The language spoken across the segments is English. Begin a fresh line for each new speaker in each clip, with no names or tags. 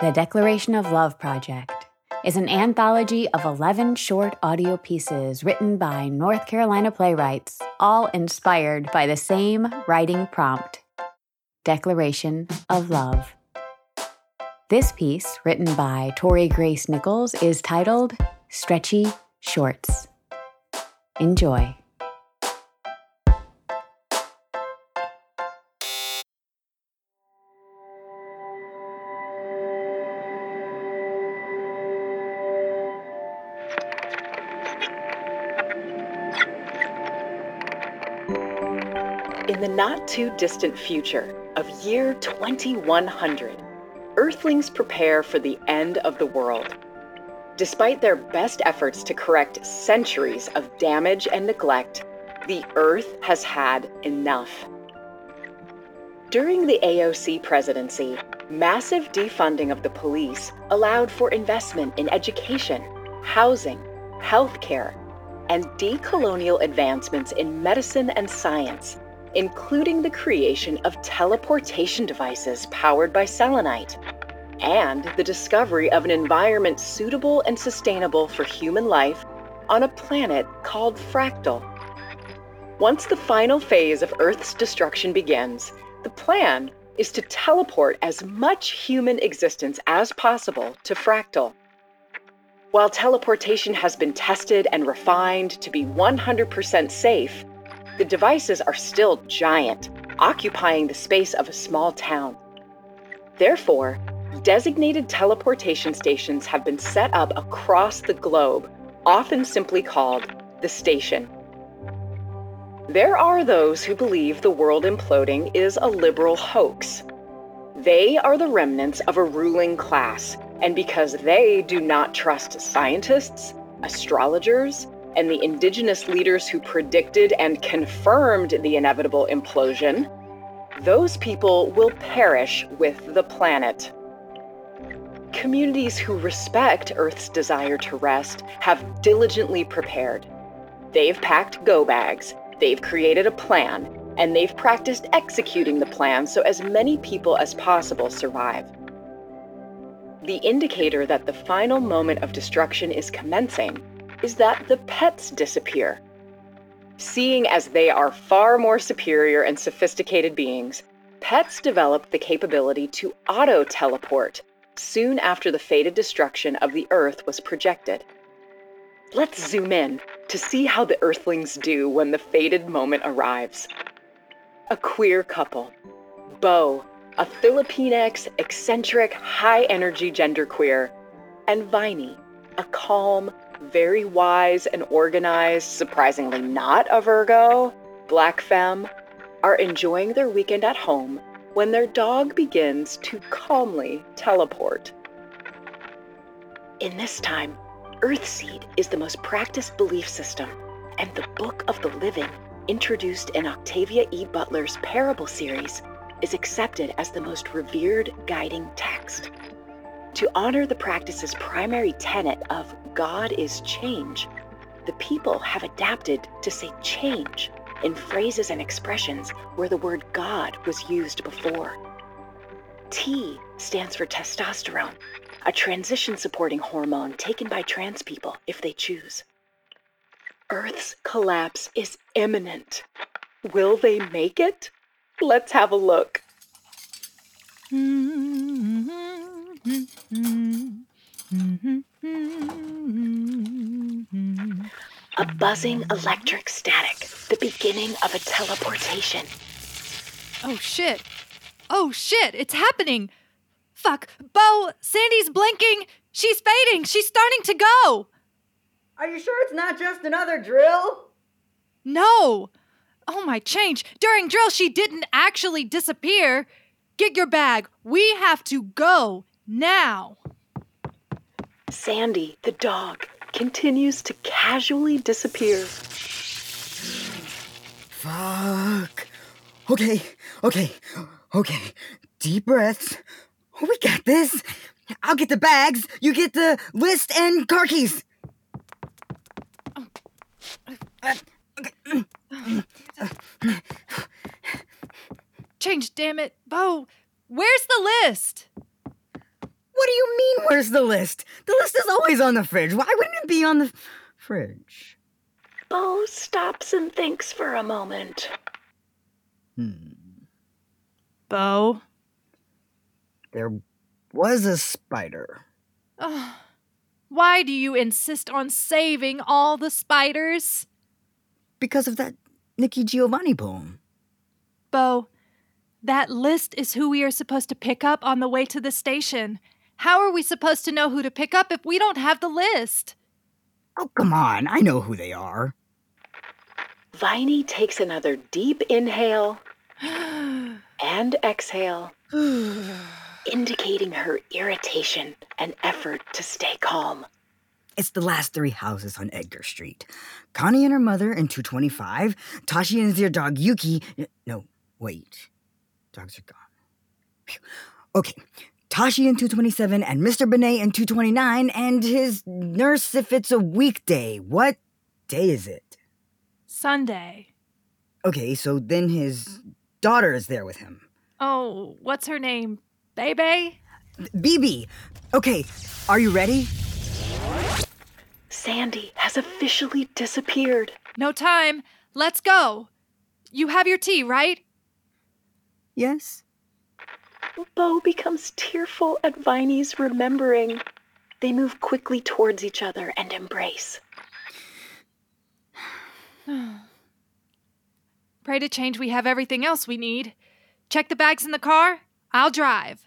The Declaration of Love Project is an anthology of 11 short audio pieces written by North Carolina playwrights, all inspired by the same writing prompt Declaration of Love. This piece, written by Tori Grace Nichols, is titled Stretchy Shorts. Enjoy.
In the not too distant future of year 2100, Earthlings prepare for the end of the world. Despite their best efforts to correct centuries of damage and neglect, the Earth has had enough. During the AOC presidency, massive defunding of the police allowed for investment in education, housing, healthcare, and decolonial advancements in medicine and science, including the creation of teleportation devices powered by selenite, and the discovery of an environment suitable and sustainable for human life on a planet called Fractal. Once the final phase of Earth's destruction begins, the plan is to teleport as much human existence as possible to Fractal. While teleportation has been tested and refined to be 100% safe, the devices are still giant, occupying the space of a small town. Therefore, designated teleportation stations have been set up across the globe, often simply called the station. There are those who believe the world imploding is a liberal hoax. They are the remnants of a ruling class and because they do not trust scientists, astrologers, and the indigenous leaders who predicted and confirmed the inevitable implosion, those people will perish with the planet. Communities who respect Earth's desire to rest have diligently prepared. They've packed go bags, they've created a plan, and they've practiced executing the plan so as many people as possible survive. The indicator that the final moment of destruction is commencing is that the pets disappear. Seeing as they are far more superior and sophisticated beings, pets developed the capability to auto teleport soon after the fated destruction of the Earth was projected. Let's zoom in to see how the Earthlings do when the fated moment arrives. A queer couple, Bo a Filipinx, eccentric, high energy genderqueer, and Viney, a calm, very wise and organized, surprisingly not a Virgo, black femme, are enjoying their weekend at home when their dog begins to calmly teleport. In this time, Earthseed is the most practiced belief system, and the Book of the Living, introduced in Octavia E. Butler's Parable series, is accepted as the most revered guiding text. To honor the practice's primary tenet of God is change, the people have adapted to say change in phrases and expressions where the word God was used before. T stands for testosterone, a transition supporting hormone taken by trans people if they choose. Earth's collapse is imminent. Will they make it? Let's have a look. Hmm. A buzzing electric static, the beginning of a teleportation.
Oh shit. Oh shit, it's happening. Fuck. Bo, Sandy's blinking. She's fading. She's starting to go.
Are you sure it's not just another drill?
No. Oh, my change. During drill, she didn't actually disappear. Get your bag. We have to go now.
Sandy, the dog, continues to casually disappear.
Fuck. Okay, okay, okay. Deep breaths. Oh, we got this. I'll get the bags, you get the list and car keys.
Change, damn it. Bo, where's the list?
What do you mean, where's the list? The list is always on the fridge. Why wouldn't it be on the fridge?
Bo stops and thinks for a moment.
Hmm.
Bo.
There was a spider.
Ugh. Why do you insist on saving all the spiders?
Because of that Nikki Giovanni poem.
Bo, that list is who we are supposed to pick up on the way to the station. How are we supposed to know who to pick up if we don't have the list?
Oh, come on. I know who they are.
Viney takes another deep inhale and exhale, indicating her irritation and effort to stay calm.
It's the last three houses on Edgar Street. Connie and her mother in 225, Tashi and their dog Yuki. No, wait. Dogs are gone. Okay. Tashi in 227 and Mr. Benet in 229 and his nurse if it's a weekday. What day is it?
Sunday.
Okay, so then his daughter is there with him.
Oh, what's her name? Bebe?
BB. Okay, are you ready?
Sandy has officially disappeared.
No time. Let's go. You have your tea, right?
Yes.
Bo becomes tearful at Viney's remembering. They move quickly towards each other and embrace.
Pray to change, we have everything else we need. Check the bags in the car. I'll drive.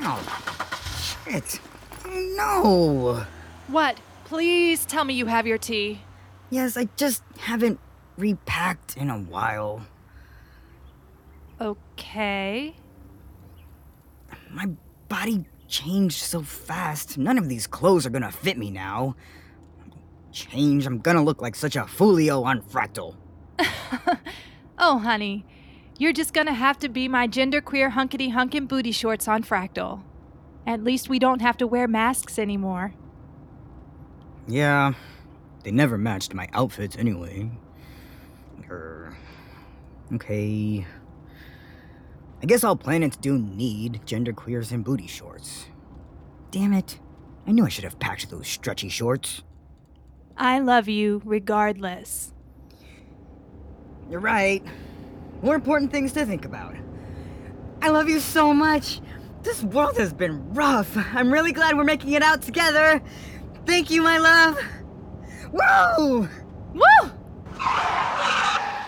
Oh, shit. No.
What? Please tell me you have your tea.
Yes, I just haven't repacked in a while.
Okay.
My body changed so fast. None of these clothes are gonna fit me now. Change, I'm gonna look like such a folio on Fractal.
oh, honey. You're just gonna have to be my genderqueer hunkety hunkin' booty shorts on Fractal. At least we don't have to wear masks anymore.
Yeah, they never matched my outfits anyway. Er, okay. I guess I'll plan it to do need genderqueers and booty shorts. Damn it. I knew I should have packed those stretchy shorts.
I love you regardless.
You're right. More important things to think about. I love you so much. This world has been rough. I'm really glad we're making it out together. Thank you, my love. Whoa!
Woo!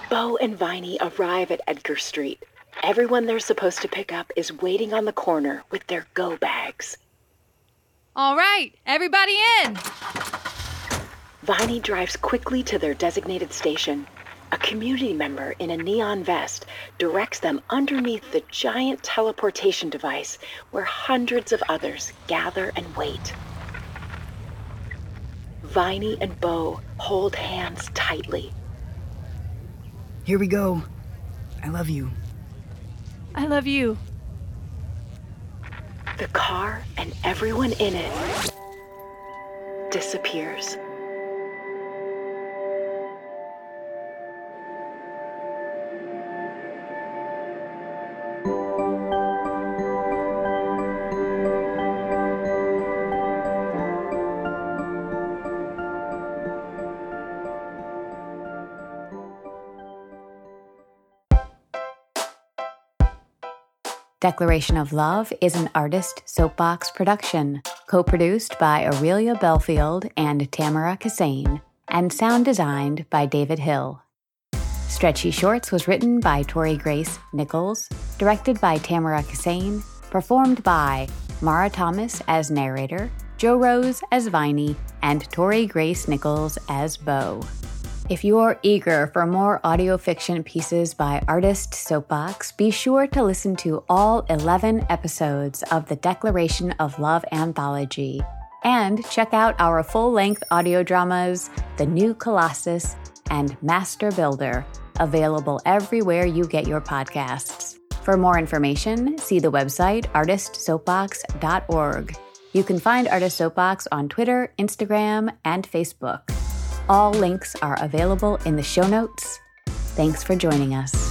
Bo and Viney arrive at Edgar Street. Everyone they're supposed to pick up is waiting on the corner with their go bags.
All right, everybody in.
Viney drives quickly to their designated station. A community member in a neon vest directs them underneath the giant teleportation device where hundreds of others gather and wait. Viney and Bo hold hands tightly.
Here we go. I love you.
I love you.
The car and everyone in it disappears.
Declaration of Love is an artist soapbox production, co produced by Aurelia Belfield and Tamara Kissane, and sound designed by David Hill. Stretchy Shorts was written by Tori Grace Nichols, directed by Tamara Kissane, performed by Mara Thomas as narrator, Joe Rose as Viney, and Tori Grace Nichols as Bo. If you're eager for more audio fiction pieces by Artist Soapbox, be sure to listen to all 11 episodes of the Declaration of Love anthology. And check out our full length audio dramas, The New Colossus and Master Builder, available everywhere you get your podcasts. For more information, see the website artistsoapbox.org. You can find Artist Soapbox on Twitter, Instagram, and Facebook. All links are available in the show notes. Thanks for joining us.